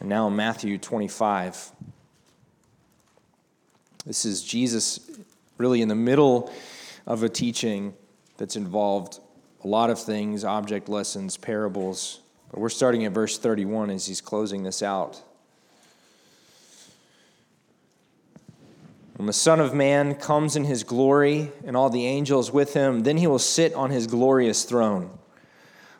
and now Matthew 25. This is Jesus really in the middle of a teaching that's involved a lot of things object lessons, parables. But we're starting at verse 31 as he's closing this out. When the Son of Man comes in his glory and all the angels with him, then he will sit on his glorious throne.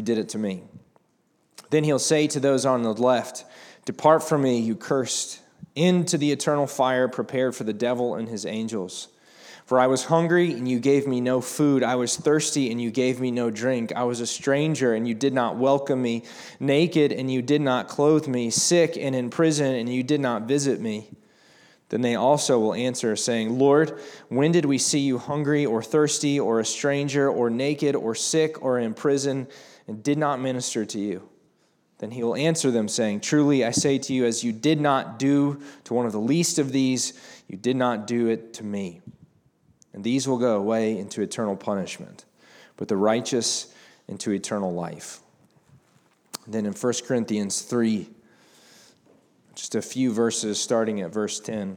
you did it to me. Then he'll say to those on the left, Depart from me, you cursed, into the eternal fire prepared for the devil and his angels. For I was hungry, and you gave me no food. I was thirsty, and you gave me no drink. I was a stranger, and you did not welcome me. Naked, and you did not clothe me. Sick and in prison, and you did not visit me. Then they also will answer, saying, Lord, when did we see you hungry or thirsty or a stranger or naked or sick or in prison and did not minister to you? Then he will answer them, saying, Truly I say to you, as you did not do to one of the least of these, you did not do it to me. And these will go away into eternal punishment, but the righteous into eternal life. And then in 1 Corinthians 3, just a few verses starting at verse 10.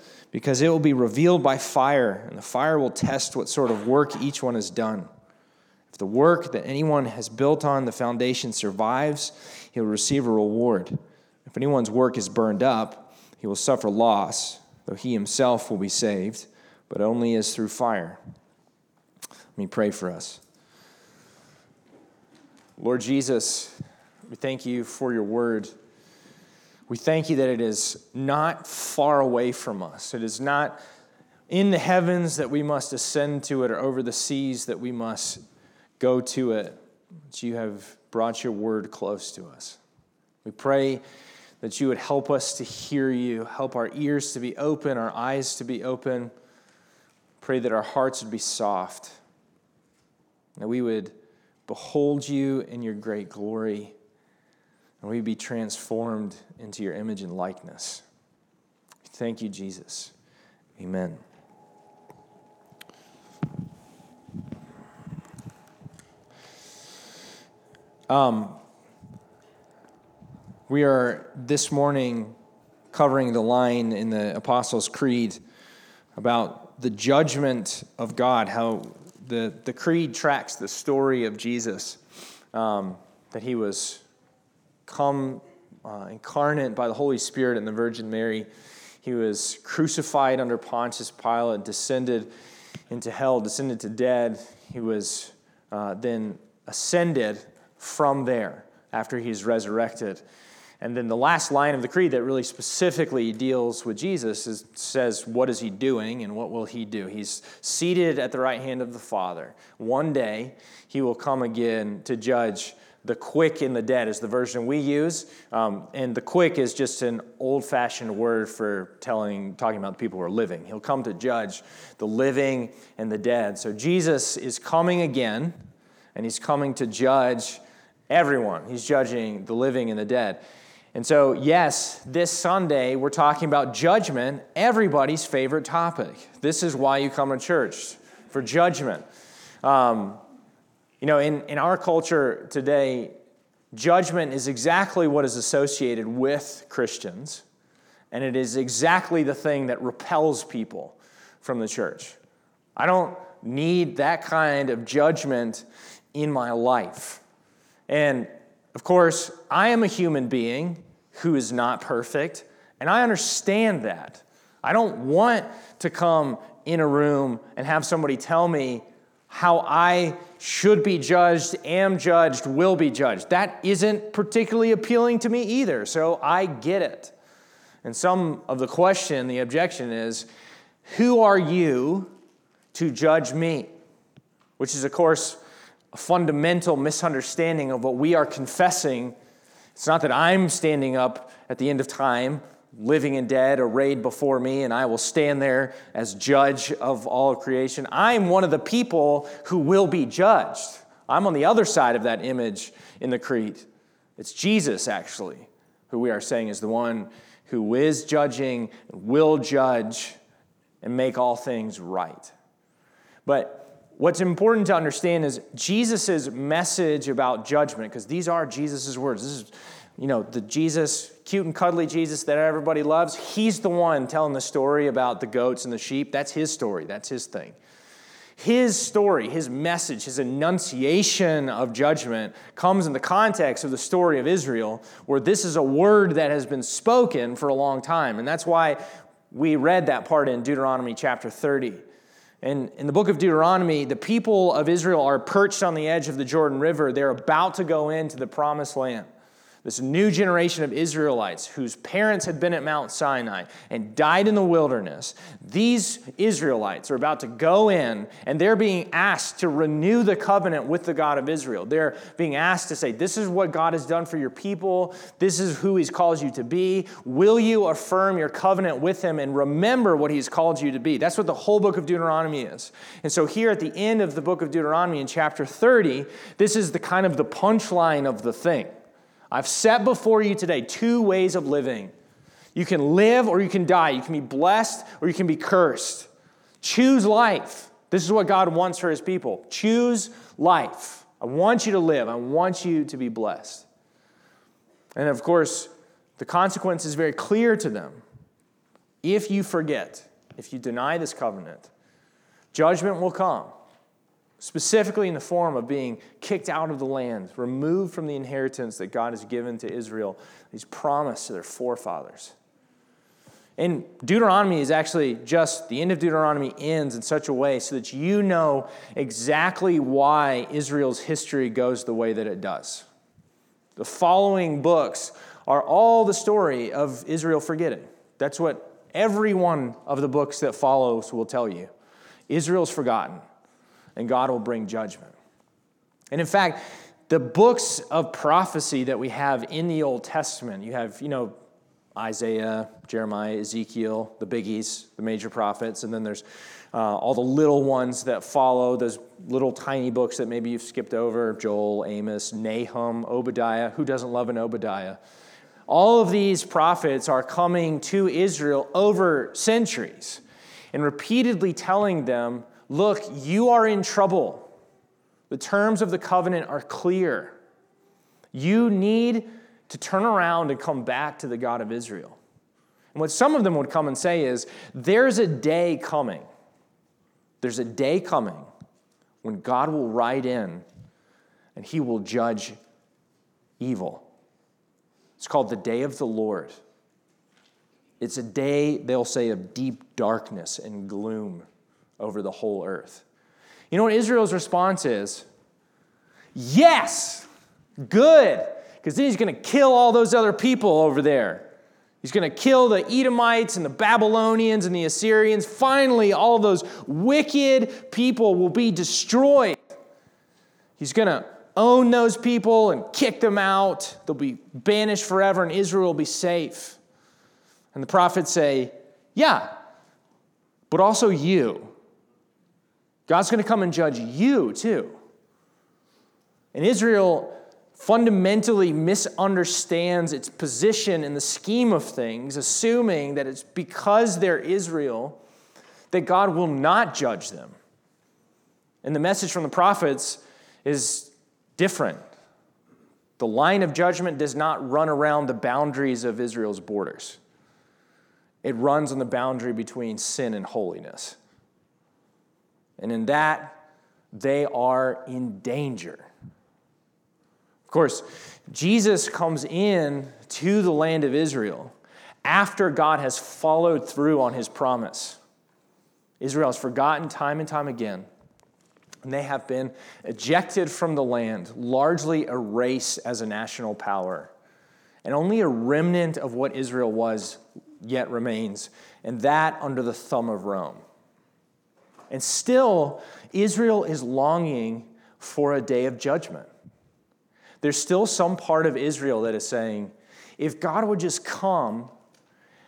because it will be revealed by fire, and the fire will test what sort of work each one has done. If the work that anyone has built on the foundation survives, he will receive a reward. If anyone's work is burned up, he will suffer loss, though he himself will be saved, but only as through fire. Let me pray for us. Lord Jesus, we thank you for your word. We thank you that it is not far away from us. It is not in the heavens that we must ascend to it or over the seas that we must go to it. That you have brought your word close to us. We pray that you would help us to hear you, help our ears to be open, our eyes to be open. Pray that our hearts would be soft, that we would behold you in your great glory and we be transformed into your image and likeness. Thank you, Jesus. Amen. Um, we are this morning covering the line in the Apostles' Creed about the judgment of God, how the, the creed tracks the story of Jesus, um, that he was come uh, incarnate by the Holy Spirit and the Virgin Mary. He was crucified under Pontius Pilate, descended into hell, descended to dead. He was uh, then ascended from there after he's resurrected. And then the last line of the creed that really specifically deals with Jesus is, says, What is he doing and what will he do? He's seated at the right hand of the Father. One day he will come again to judge the quick and the dead is the version we use. Um, and the quick is just an old fashioned word for telling, talking about the people who are living. He'll come to judge the living and the dead. So Jesus is coming again, and he's coming to judge everyone. He's judging the living and the dead. And so, yes, this Sunday we're talking about judgment, everybody's favorite topic. This is why you come to church, for judgment. Um, you know, in, in our culture today, judgment is exactly what is associated with Christians, and it is exactly the thing that repels people from the church. I don't need that kind of judgment in my life. And of course, I am a human being who is not perfect, and I understand that. I don't want to come in a room and have somebody tell me how I should be judged, am judged, will be judged. That isn't particularly appealing to me either, so I get it. And some of the question, the objection is who are you to judge me? Which is, of course, a fundamental misunderstanding of what we are confessing. It's not that I'm standing up at the end of time, living and dead, arrayed before me, and I will stand there as judge of all of creation. I'm one of the people who will be judged. I'm on the other side of that image in the creed. It's Jesus, actually, who we are saying is the one who is judging, will judge, and make all things right. But What's important to understand is Jesus' message about judgment, because these are Jesus' words. This is, you know, the Jesus, cute and cuddly Jesus that everybody loves. He's the one telling the story about the goats and the sheep. That's his story, that's his thing. His story, his message, his enunciation of judgment comes in the context of the story of Israel, where this is a word that has been spoken for a long time. And that's why we read that part in Deuteronomy chapter 30. And in the book of Deuteronomy, the people of Israel are perched on the edge of the Jordan River. They're about to go into the promised land this new generation of Israelites whose parents had been at Mount Sinai and died in the wilderness, these Israelites are about to go in and they're being asked to renew the covenant with the God of Israel. They're being asked to say, This is what God has done for your people. This is who He's called you to be. Will you affirm your covenant with Him and remember what He's called you to be? That's what the whole book of Deuteronomy is. And so, here at the end of the book of Deuteronomy in chapter 30, this is the kind of the punchline of the thing. I've set before you today two ways of living. You can live or you can die. You can be blessed or you can be cursed. Choose life. This is what God wants for his people. Choose life. I want you to live. I want you to be blessed. And of course, the consequence is very clear to them. If you forget, if you deny this covenant, judgment will come specifically in the form of being kicked out of the land, removed from the inheritance that God has given to Israel, He's promised to their forefathers. And Deuteronomy is actually just the end of Deuteronomy ends in such a way so that you know exactly why Israel's history goes the way that it does. The following books are all the story of Israel forgetting. That's what every one of the books that follows will tell you. Israel's forgotten and God will bring judgment. And in fact, the books of prophecy that we have in the Old Testament, you have, you know, Isaiah, Jeremiah, Ezekiel, the biggies, the major prophets, and then there's uh, all the little ones that follow, those little tiny books that maybe you've skipped over Joel, Amos, Nahum, Obadiah. Who doesn't love an Obadiah? All of these prophets are coming to Israel over centuries and repeatedly telling them Look, you are in trouble. The terms of the covenant are clear. You need to turn around and come back to the God of Israel. And what some of them would come and say is there's a day coming. There's a day coming when God will ride in and he will judge evil. It's called the day of the Lord. It's a day, they'll say, of deep darkness and gloom over the whole earth. You know what Israel's response is? Yes, good, because then he's going to kill all those other people over there. He's going to kill the Edomites and the Babylonians and the Assyrians. Finally, all those wicked people will be destroyed. He's going to own those people and kick them out. They'll be banished forever, and Israel will be safe. And the prophets say, Yeah, but also you. God's going to come and judge you too. And Israel fundamentally misunderstands its position in the scheme of things, assuming that it's because they're Israel that God will not judge them. And the message from the prophets is different. The line of judgment does not run around the boundaries of Israel's borders, it runs on the boundary between sin and holiness. And in that, they are in danger. Of course, Jesus comes in to the land of Israel after God has followed through on his promise. Israel has forgotten time and time again, and they have been ejected from the land, largely erased as a national power. And only a remnant of what Israel was yet remains, and that under the thumb of Rome. And still, Israel is longing for a day of judgment. There's still some part of Israel that is saying, if God would just come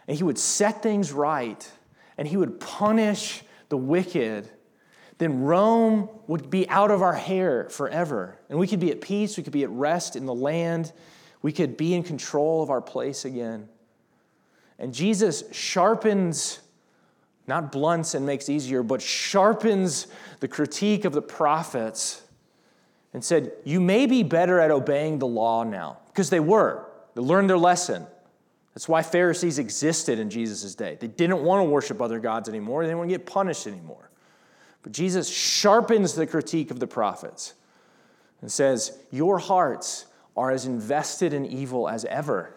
and he would set things right and he would punish the wicked, then Rome would be out of our hair forever. And we could be at peace, we could be at rest in the land, we could be in control of our place again. And Jesus sharpens, not blunts and makes easier, but sharpens the critique of the prophets and said, You may be better at obeying the law now, because they were. They learned their lesson. That's why Pharisees existed in Jesus' day. They didn't want to worship other gods anymore, they didn't want to get punished anymore. But Jesus sharpens the critique of the prophets and says, Your hearts are as invested in evil as ever.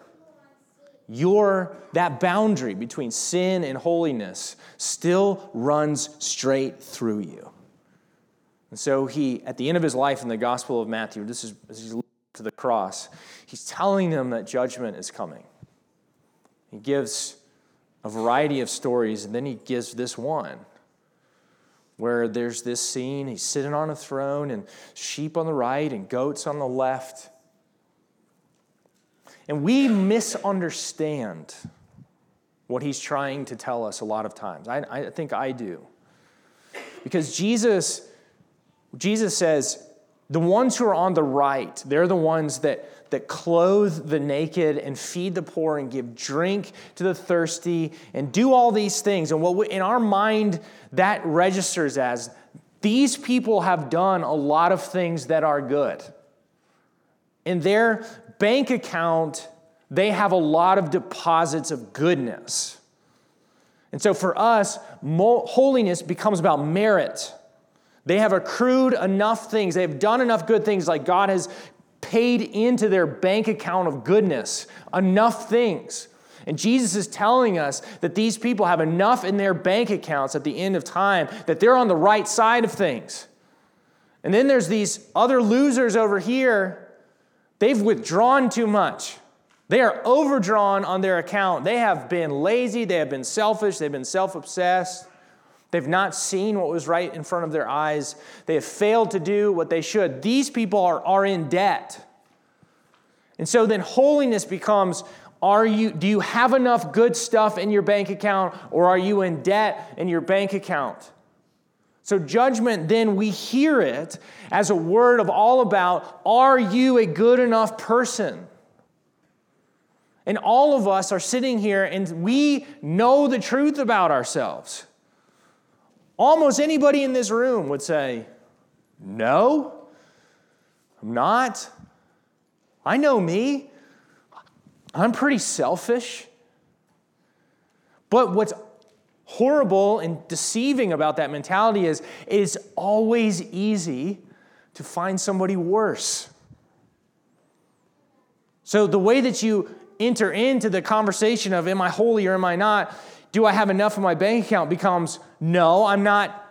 Your that boundary between sin and holiness still runs straight through you. And so he, at the end of his life in the Gospel of Matthew, this is as he's to the cross, he's telling them that judgment is coming. He gives a variety of stories, and then he gives this one where there's this scene he's sitting on a throne, and sheep on the right, and goats on the left. And we misunderstand what he's trying to tell us a lot of times. I, I think I do. Because Jesus Jesus says, the ones who are on the right, they're the ones that, that clothe the naked and feed the poor and give drink to the thirsty and do all these things. And what we, in our mind, that registers as these people have done a lot of things that are good. In their bank account, they have a lot of deposits of goodness. And so for us, holiness becomes about merit. They have accrued enough things, they have done enough good things, like God has paid into their bank account of goodness enough things. And Jesus is telling us that these people have enough in their bank accounts at the end of time that they're on the right side of things. And then there's these other losers over here. They've withdrawn too much. They are overdrawn on their account. They have been lazy, they have been selfish, they've been self obsessed. They've not seen what was right in front of their eyes. They have failed to do what they should. These people are, are in debt. And so then holiness becomes are you, do you have enough good stuff in your bank account or are you in debt in your bank account? So, judgment, then we hear it as a word of all about are you a good enough person? And all of us are sitting here and we know the truth about ourselves. Almost anybody in this room would say, No, I'm not. I know me. I'm pretty selfish. But what's horrible and deceiving about that mentality is it is always easy to find somebody worse. So the way that you enter into the conversation of am I holy or am I not do I have enough in my bank account becomes no, I'm not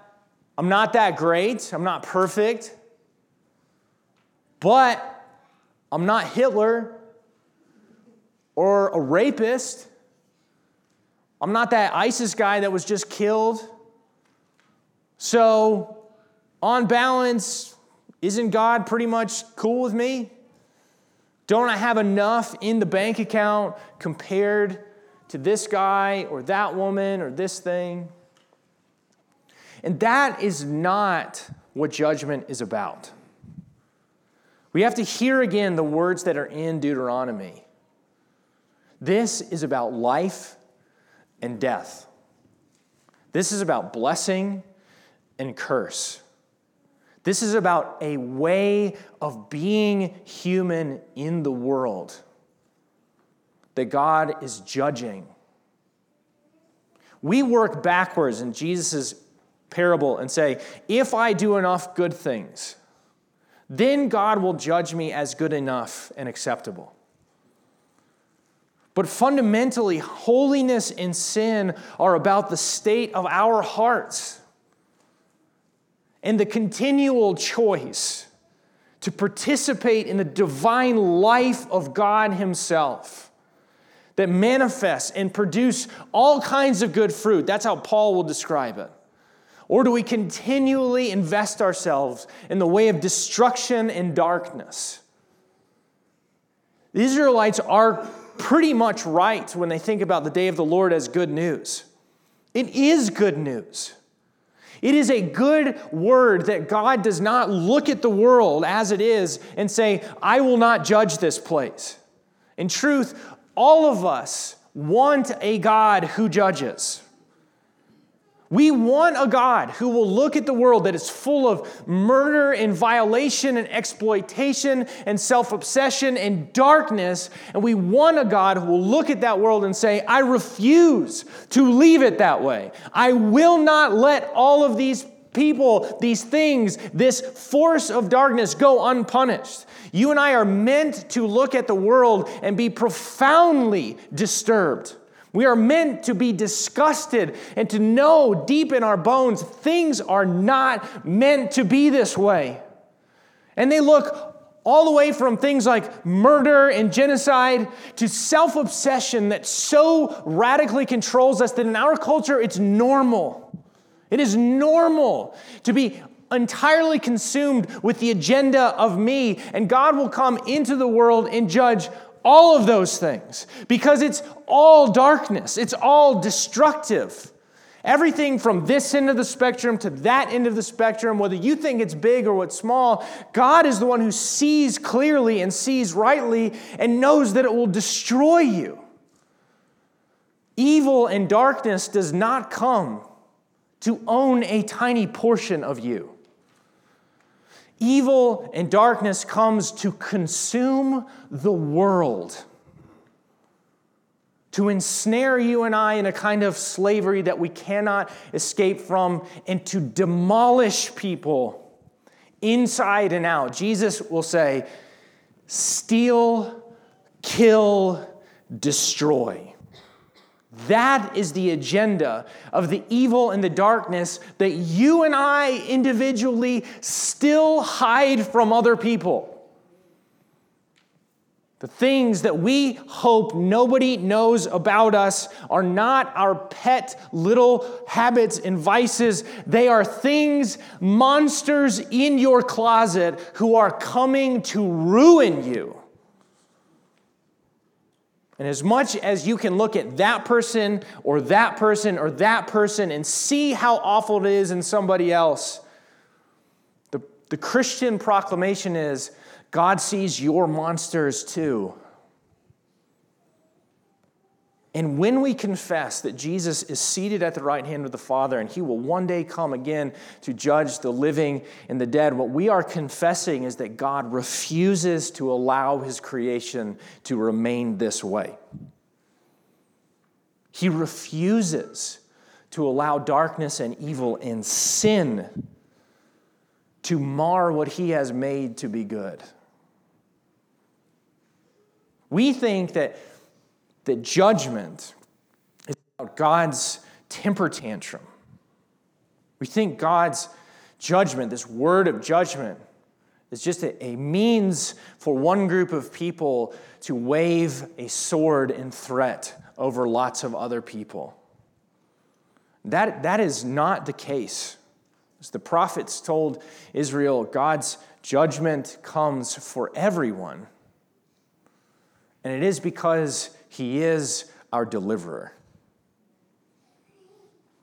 I'm not that great. I'm not perfect. But I'm not Hitler or a rapist. I'm not that ISIS guy that was just killed. So, on balance, isn't God pretty much cool with me? Don't I have enough in the bank account compared to this guy or that woman or this thing. And that is not what judgment is about. We have to hear again the words that are in Deuteronomy. This is about life and death. This is about blessing and curse. This is about a way of being human in the world that God is judging. We work backwards in Jesus' parable and say, if I do enough good things, then God will judge me as good enough and acceptable. But fundamentally, holiness and sin are about the state of our hearts and the continual choice to participate in the divine life of God Himself that manifests and produce all kinds of good fruit. That's how Paul will describe it. Or do we continually invest ourselves in the way of destruction and darkness? The Israelites are pretty much right when they think about the day of the Lord as good news. It is good news. It is a good word that God does not look at the world as it is and say, I will not judge this place. In truth, all of us want a God who judges. We want a God who will look at the world that is full of murder and violation and exploitation and self obsession and darkness. And we want a God who will look at that world and say, I refuse to leave it that way. I will not let all of these people, these things, this force of darkness go unpunished. You and I are meant to look at the world and be profoundly disturbed. We are meant to be disgusted and to know deep in our bones things are not meant to be this way. And they look all the way from things like murder and genocide to self obsession that so radically controls us that in our culture it's normal. It is normal to be entirely consumed with the agenda of me, and God will come into the world and judge all of those things because it's all darkness, it's all destructive. Everything from this end of the spectrum to that end of the spectrum, whether you think it's big or what's small, God is the one who sees clearly and sees rightly and knows that it will destroy you. Evil and darkness does not come to own a tiny portion of you. Evil and darkness comes to consume the world, to ensnare you and I in a kind of slavery that we cannot escape from, and to demolish people inside and out. Jesus will say, steal, kill, destroy. That is the agenda of the evil and the darkness that you and I individually still hide from other people. The things that we hope nobody knows about us are not our pet little habits and vices. They are things, monsters in your closet who are coming to ruin you. And as much as you can look at that person or that person or that person and see how awful it is in somebody else, the, the Christian proclamation is God sees your monsters too. And when we confess that Jesus is seated at the right hand of the Father and he will one day come again to judge the living and the dead, what we are confessing is that God refuses to allow his creation to remain this way. He refuses to allow darkness and evil and sin to mar what he has made to be good. We think that that judgment is about God's temper tantrum. We think God's judgment, this word of judgment, is just a, a, means for one group of people to wave a sword in threat over lots of other people. That, that is not the case. As the prophets told Israel, God's judgment comes for everyone. And it is because he is our deliverer.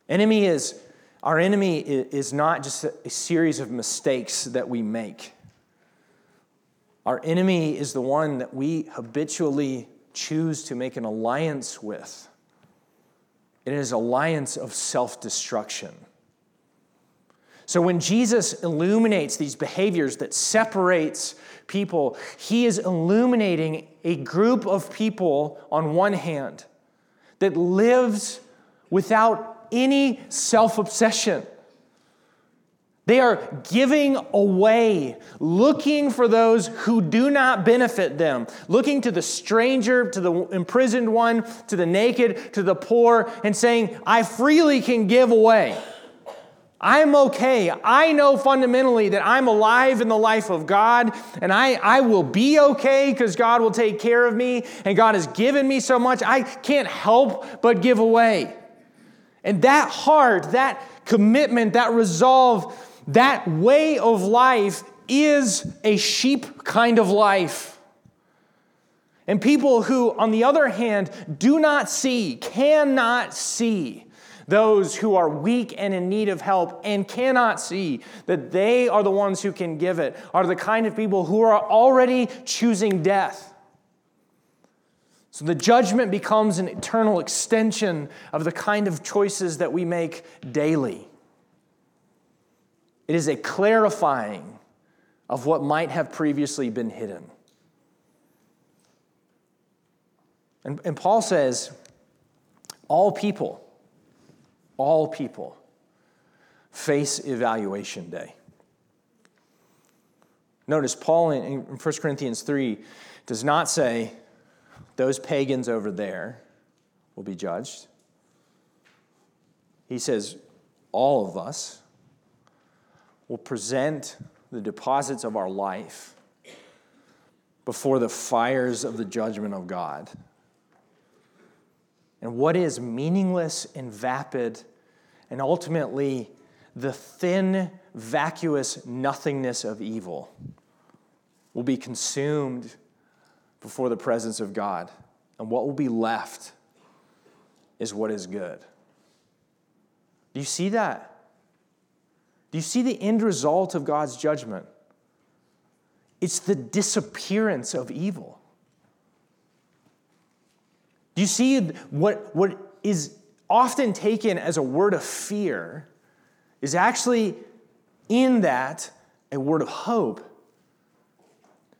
Enemy is, our enemy is not just a series of mistakes that we make. Our enemy is the one that we habitually choose to make an alliance with. It is alliance of self destruction. So when Jesus illuminates these behaviors that separates people, he is illuminating a group of people on one hand that lives without any self-obsession. They are giving away, looking for those who do not benefit them, looking to the stranger, to the imprisoned one, to the naked, to the poor, and saying, I freely can give away. I'm okay. I know fundamentally that I'm alive in the life of God, and I, I will be okay because God will take care of me, and God has given me so much. I can't help but give away. And that heart, that commitment, that resolve, that way of life is a sheep kind of life. And people who, on the other hand, do not see, cannot see, those who are weak and in need of help and cannot see that they are the ones who can give it are the kind of people who are already choosing death. So the judgment becomes an eternal extension of the kind of choices that we make daily. It is a clarifying of what might have previously been hidden. And, and Paul says, all people, all people face evaluation day. Notice Paul in 1 Corinthians 3 does not say those pagans over there will be judged. He says all of us will present the deposits of our life before the fires of the judgment of God and what is meaningless and vapid, and ultimately the thin, vacuous nothingness of evil will be consumed before the presence of God. And what will be left is what is good. Do you see that? Do you see the end result of God's judgment? It's the disappearance of evil. Do you see what, what is often taken as a word of fear is actually in that a word of hope?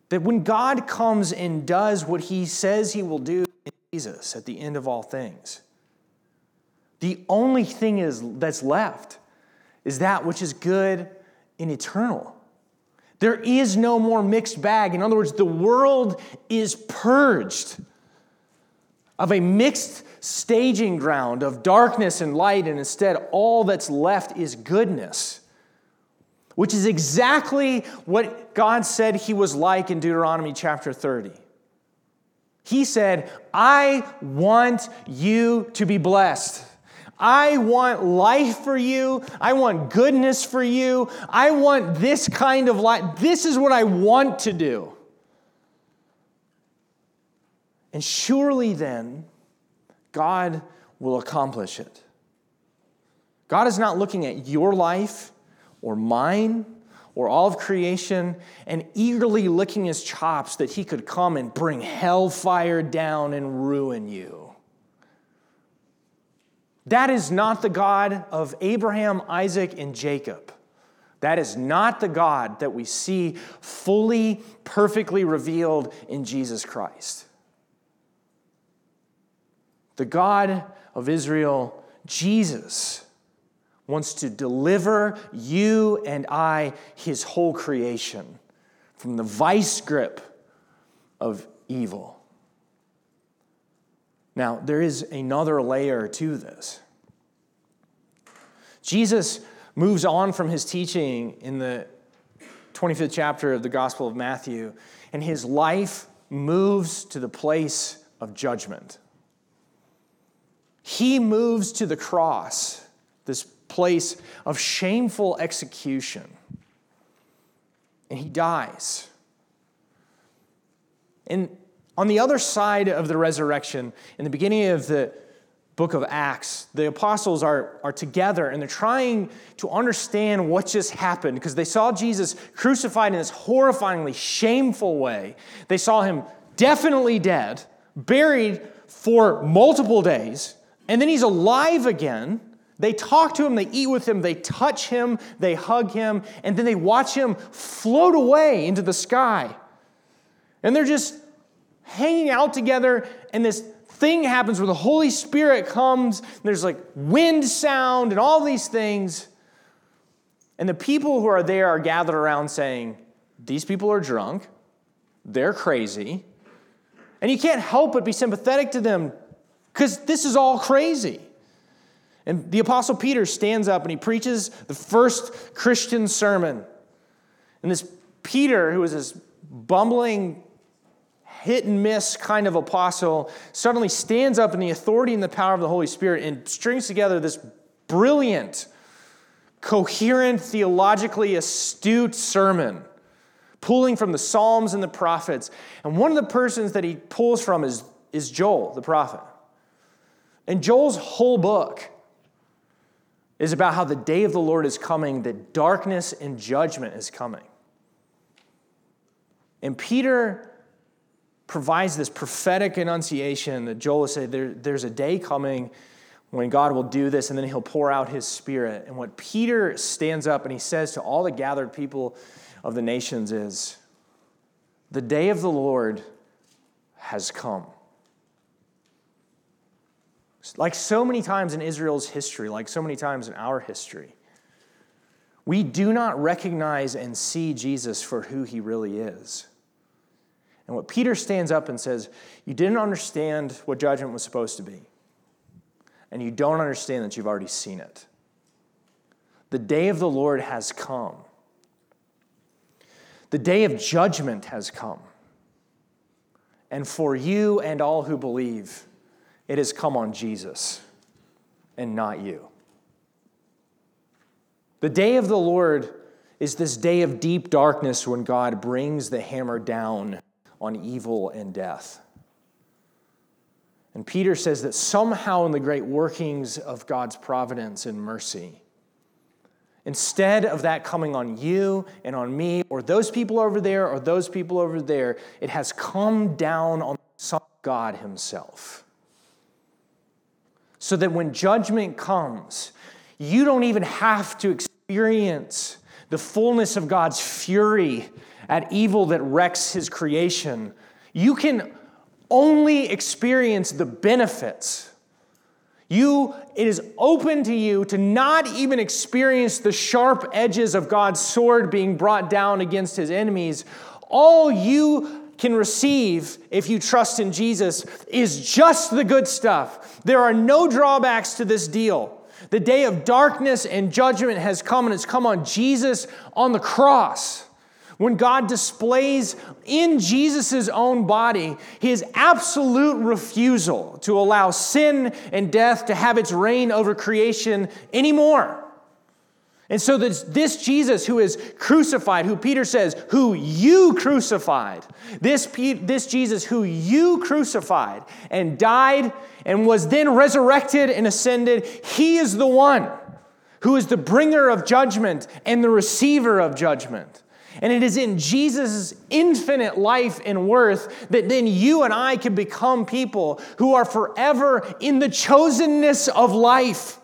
That when God comes and does what he says he will do in Jesus at the end of all things, the only thing is, that's left is that which is good and eternal. There is no more mixed bag. In other words, the world is purged of a mixed staging ground of darkness and light, and instead all that's left is goodness, which is exactly what God said He was like in Deuteronomy chapter 30. He said, I want you to be blessed. I want life for you. I want goodness for you. I want this kind of life. This is what I want to do. And surely then, God will accomplish it. God is not looking at your life or mine or all of creation and eagerly licking his chops that he could come and bring hellfire down and ruin you. That is not the God of Abraham, Isaac, and Jacob. That is not the God that we see fully, perfectly revealed in Jesus Christ. The God of Israel, Jesus, wants to deliver you and I, his whole creation, from the vice grip of evil. Now, there is another layer to this. Jesus moves on from his teaching in the 25th chapter of the Gospel of Matthew, and his life moves to the place of judgment. He moves to the cross, this place of shameful execution, and he dies. And on the other side of the resurrection, in the beginning of the book of Acts, the apostles are, are together and they're trying to understand what just happened because they saw Jesus crucified in this horrifyingly shameful way. They saw him definitely dead, buried for multiple days, and then he's alive again. They talk to him, they eat with him, they touch him, they hug him, and then they watch him float away into the sky. And they're just hanging out together, and this thing happens where the Holy Spirit comes, there's like wind sound and all these things. And the people who are there are gathered around saying, These people are drunk, they're crazy. And you can't help but be sympathetic to them because this is all crazy. And the Apostle Peter stands up and he preaches the first Christian sermon. And this Peter, who is this bumbling hit and miss kind of apostle suddenly stands up in the authority and the power of the Holy Spirit and strings together this brilliant, coherent, theologically astute sermon, pulling from the Psalms and the prophets. And one of the persons that he pulls from is, is Joel, the prophet. And Joel's whole book is about how the day of the Lord is coming, that darkness and judgment is coming. And Peter provides this prophetic enunciation that Joel said there, there's a day coming when God will do this and then he'll pour out his spirit. And what Peter stands up and he says to all the gathered people of the nations is the day of the Lord has come. Like so many times in Israel's history, like so many times in our history, we do not recognize and see Jesus for who he really is. And what Peter stands up and says, You didn't understand what judgment was supposed to be, and you don't understand that you've already seen it. The day of the Lord has come. The day of judgment has come. And for you and all who believe, it has come on Jesus and not you. The day of the Lord is this day of deep darkness when God brings the hammer down on evil and death. And Peter says that somehow in the great workings of God's providence and mercy, instead of that coming on you and on me, or those people over there, or those people over there, it has come down on God Himself. So that when judgment comes, you don't even have to experience the fullness of God's fury at evil that wrecks his creation, you can only experience the benefits. You, it is open to you to not even experience the sharp edges of God's sword being brought down against his enemies. All you can receive if you trust in Jesus is just the good stuff. There are no drawbacks to this deal. The day of darkness and judgment has come, and it's come on Jesus on the cross when God displays in Jesus' own body his absolute refusal to allow sin and death to have its reign over creation anymore. And so, this, this, Jesus who is crucified, who Peter says, who you crucified, this, this Jesus who you crucified and died and was then resurrected and ascended, he is the one who is the bringer of judgment and the receiver of judgment. And it is in Jesus' infinite life and worth that then you and I can become people who are forever in the chosenness of life.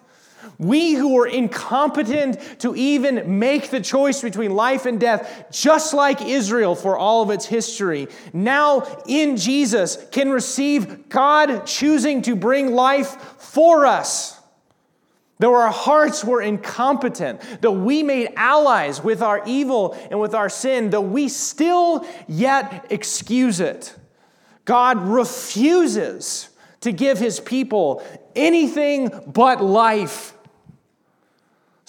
We who are incompetent to even make the choice between life and death, just like Israel for all of its history, now in Jesus can receive God choosing to bring life for us. Though our hearts were incompetent, though we made allies with our evil and with our sin, though we still yet excuse it, God refuses to give his people anything but life.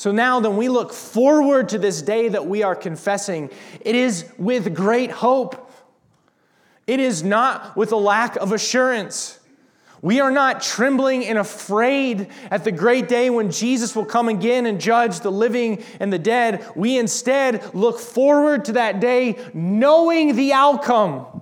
So now, then, we look forward to this day that we are confessing. It is with great hope. It is not with a lack of assurance. We are not trembling and afraid at the great day when Jesus will come again and judge the living and the dead. We instead look forward to that day knowing the outcome.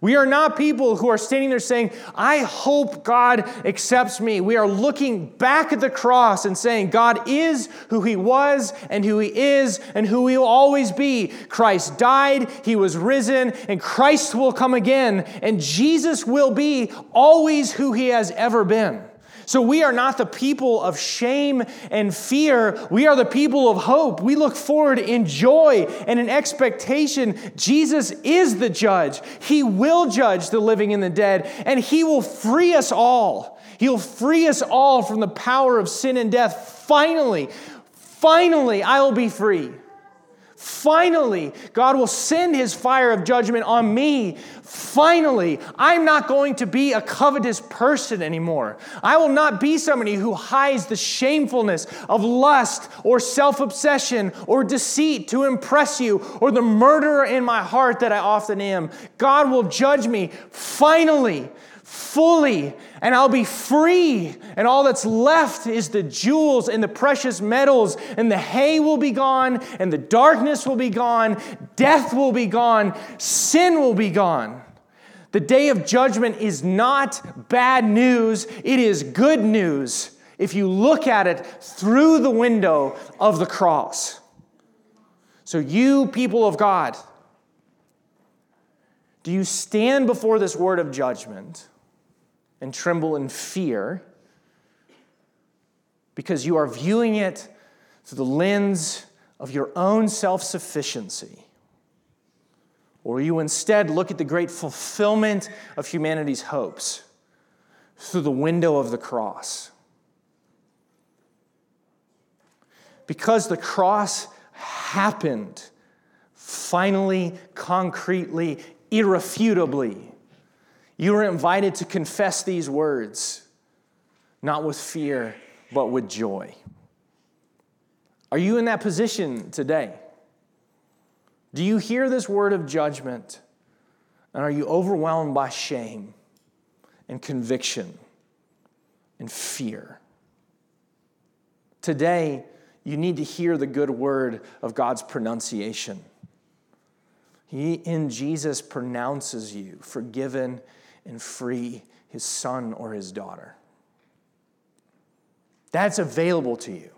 We are not people who are standing there saying, I hope God accepts me. We are looking back at the cross and saying, God is who He was and who He is and who He will always be. Christ died, He was risen, and Christ will come again, and Jesus will be always who He has ever been. So we are not the people of shame and fear. We are the people of hope. We look forward in joy and in expectation. Jesus is the judge. He will judge the living and the dead, and He will free us all. He'll free us all from the power of sin and death. Finally, finally, I will be free. Finally, God will send his fire of judgment on me. Finally, I'm not going to be a covetous person anymore. I will not be somebody who hides the shamefulness of lust or self obsession or deceit to impress you or the murderer in my heart that I often am. God will judge me finally fully, and I'll be free. And all that's left is the jewels and the precious metals, and the hay will be gone, and the darkness will be gone, death will be gone, sin will be gone. The day of judgment is not bad news, it is good news if you look at it through the window of the cross. So, you people of God, do you stand before this word of judgment? And tremble in fear because you are viewing it through the lens of your own self sufficiency? Or you instead look at the great fulfillment of humanity's hopes through the window of the cross? Because the cross happened finally, concretely, irrefutably you are invited to confess these words, not with fear, but with joy. Are you in that position today? Do you hear this word of judgment? And are you overwhelmed by shame and conviction and fear? Today, you need to hear the good word of God's pronunciation. He in Jesus pronounces you forgiven and free his son or his daughter. That's available to you.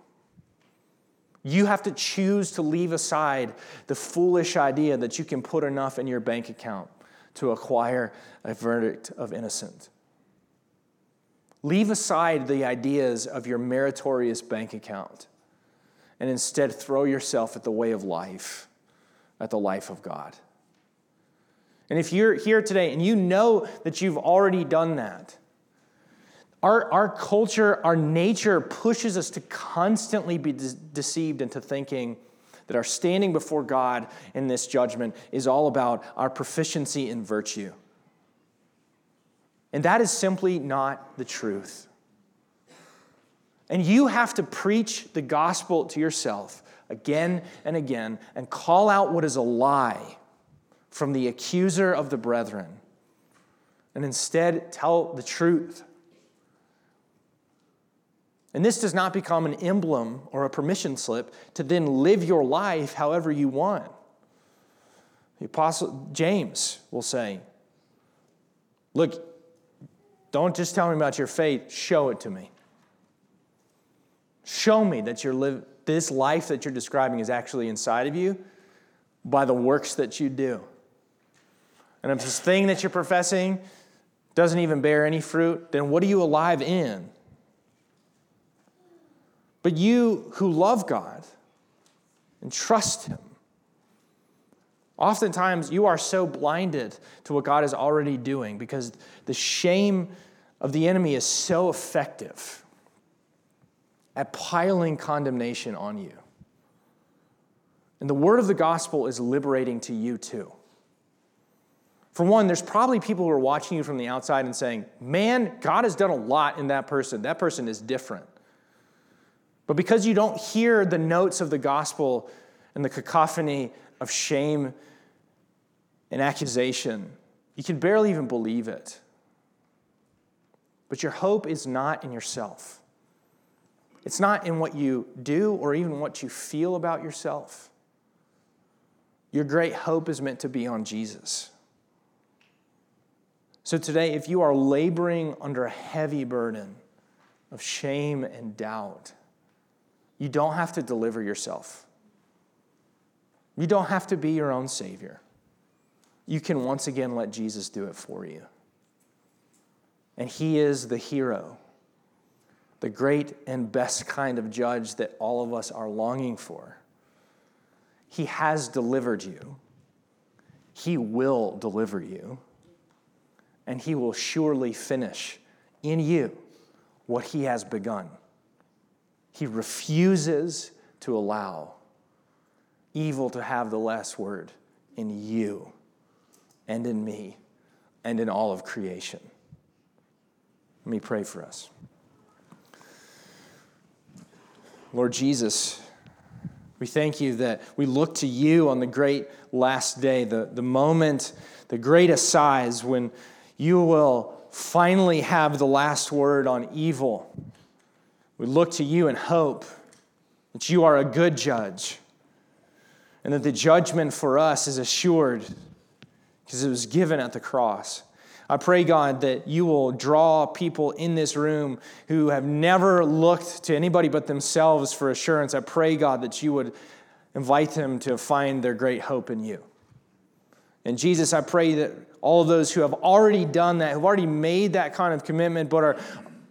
You have to choose to leave aside the foolish idea that you can put enough in your bank account to acquire a verdict of innocent. Leave aside the ideas of your meritorious bank account and instead throw yourself at the way of life, at the life of God. And if you're here today and you know that you've already done that, our, our culture, our nature pushes us to constantly be de- deceived into thinking that our standing before God in this judgment is all about our proficiency in virtue. And that is simply not the truth. And you have to preach the gospel to yourself again and again and call out what is a lie from the accuser of the brethren and instead tell the truth. And this does not become an emblem or a permission slip to then live your life however you want. The Apostle James will say, Look, don't just tell me about your faith, show it to me. Show me that you live, this life that you're describing is actually inside of you by the works that you do. And if this thing that you're professing doesn't even bear any fruit, then what are you alive in? But you who love God and trust Him, oftentimes you are so blinded to what God is already doing because the shame of the enemy is so effective at piling condemnation on you. And the word of the gospel is liberating to you too. For one, there's probably people who are watching you from the outside and saying, Man, God has done a lot in that person. That person is different. But because you don't hear the notes of the gospel and the cacophony of shame and accusation, you can barely even believe it. But your hope is not in yourself. It's not in what you do or even what you feel about yourself. Your great hope is meant to be on Jesus. So today, if you are laboring under a heavy burden of shame and doubt, you don't have to deliver yourself. You don't have to be your own Savior. You can once again let Jesus do it for you. And He is the hero, the great and best kind of judge that all of us are longing for. He has delivered you, He will deliver you, and He will surely finish in you what He has begun. He refuses to allow evil to have the last word in you and in me and in all of creation. Let me pray for us. Lord Jesus, we thank you that we look to you on the great last day, the, the moment, the great assize when you will finally have the last word on evil. We look to you and hope that you are a good judge and that the judgment for us is assured because it was given at the cross. I pray, God, that you will draw people in this room who have never looked to anybody but themselves for assurance. I pray, God, that you would invite them to find their great hope in you. And Jesus, I pray that all of those who have already done that, who've already made that kind of commitment, but are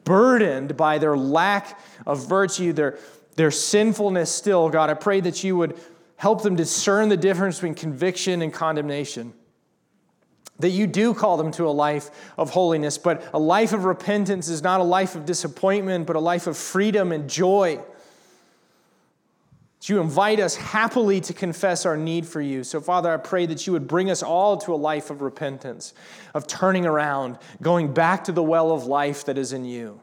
burdened by their lack of virtue, their, their sinfulness still, God, I pray that you would help them discern the difference between conviction and condemnation that you do call them to a life of holiness, but a life of repentance is not a life of disappointment, but a life of freedom and joy. You invite us happily to confess our need for you. So, Father, I pray that you would bring us all to a life of repentance, of turning around, going back to the well of life that is in you.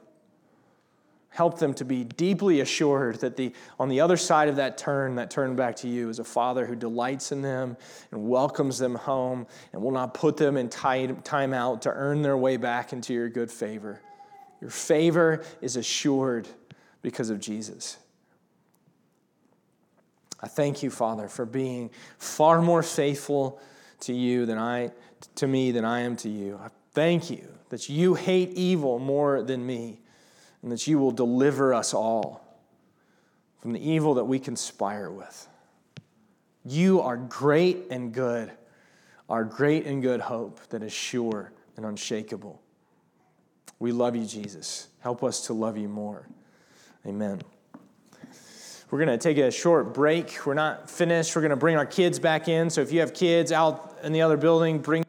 Help them to be deeply assured that the, on the other side of that turn, that turn back to you, is a Father who delights in them and welcomes them home and will not put them in time out to earn their way back into your good favor. Your favor is assured because of Jesus. I thank you, Father, for being far more faithful to you than I to me than I am to you. I thank you that you hate evil more than me and that you will deliver us all from the evil that we conspire with. You are great and good, our great and good hope that is sure and unshakable. We love you, Jesus. Help us to love you more. Amen. We're going to take a short break. We're not finished. We're going to bring our kids back in. So if you have kids out in the other building, bring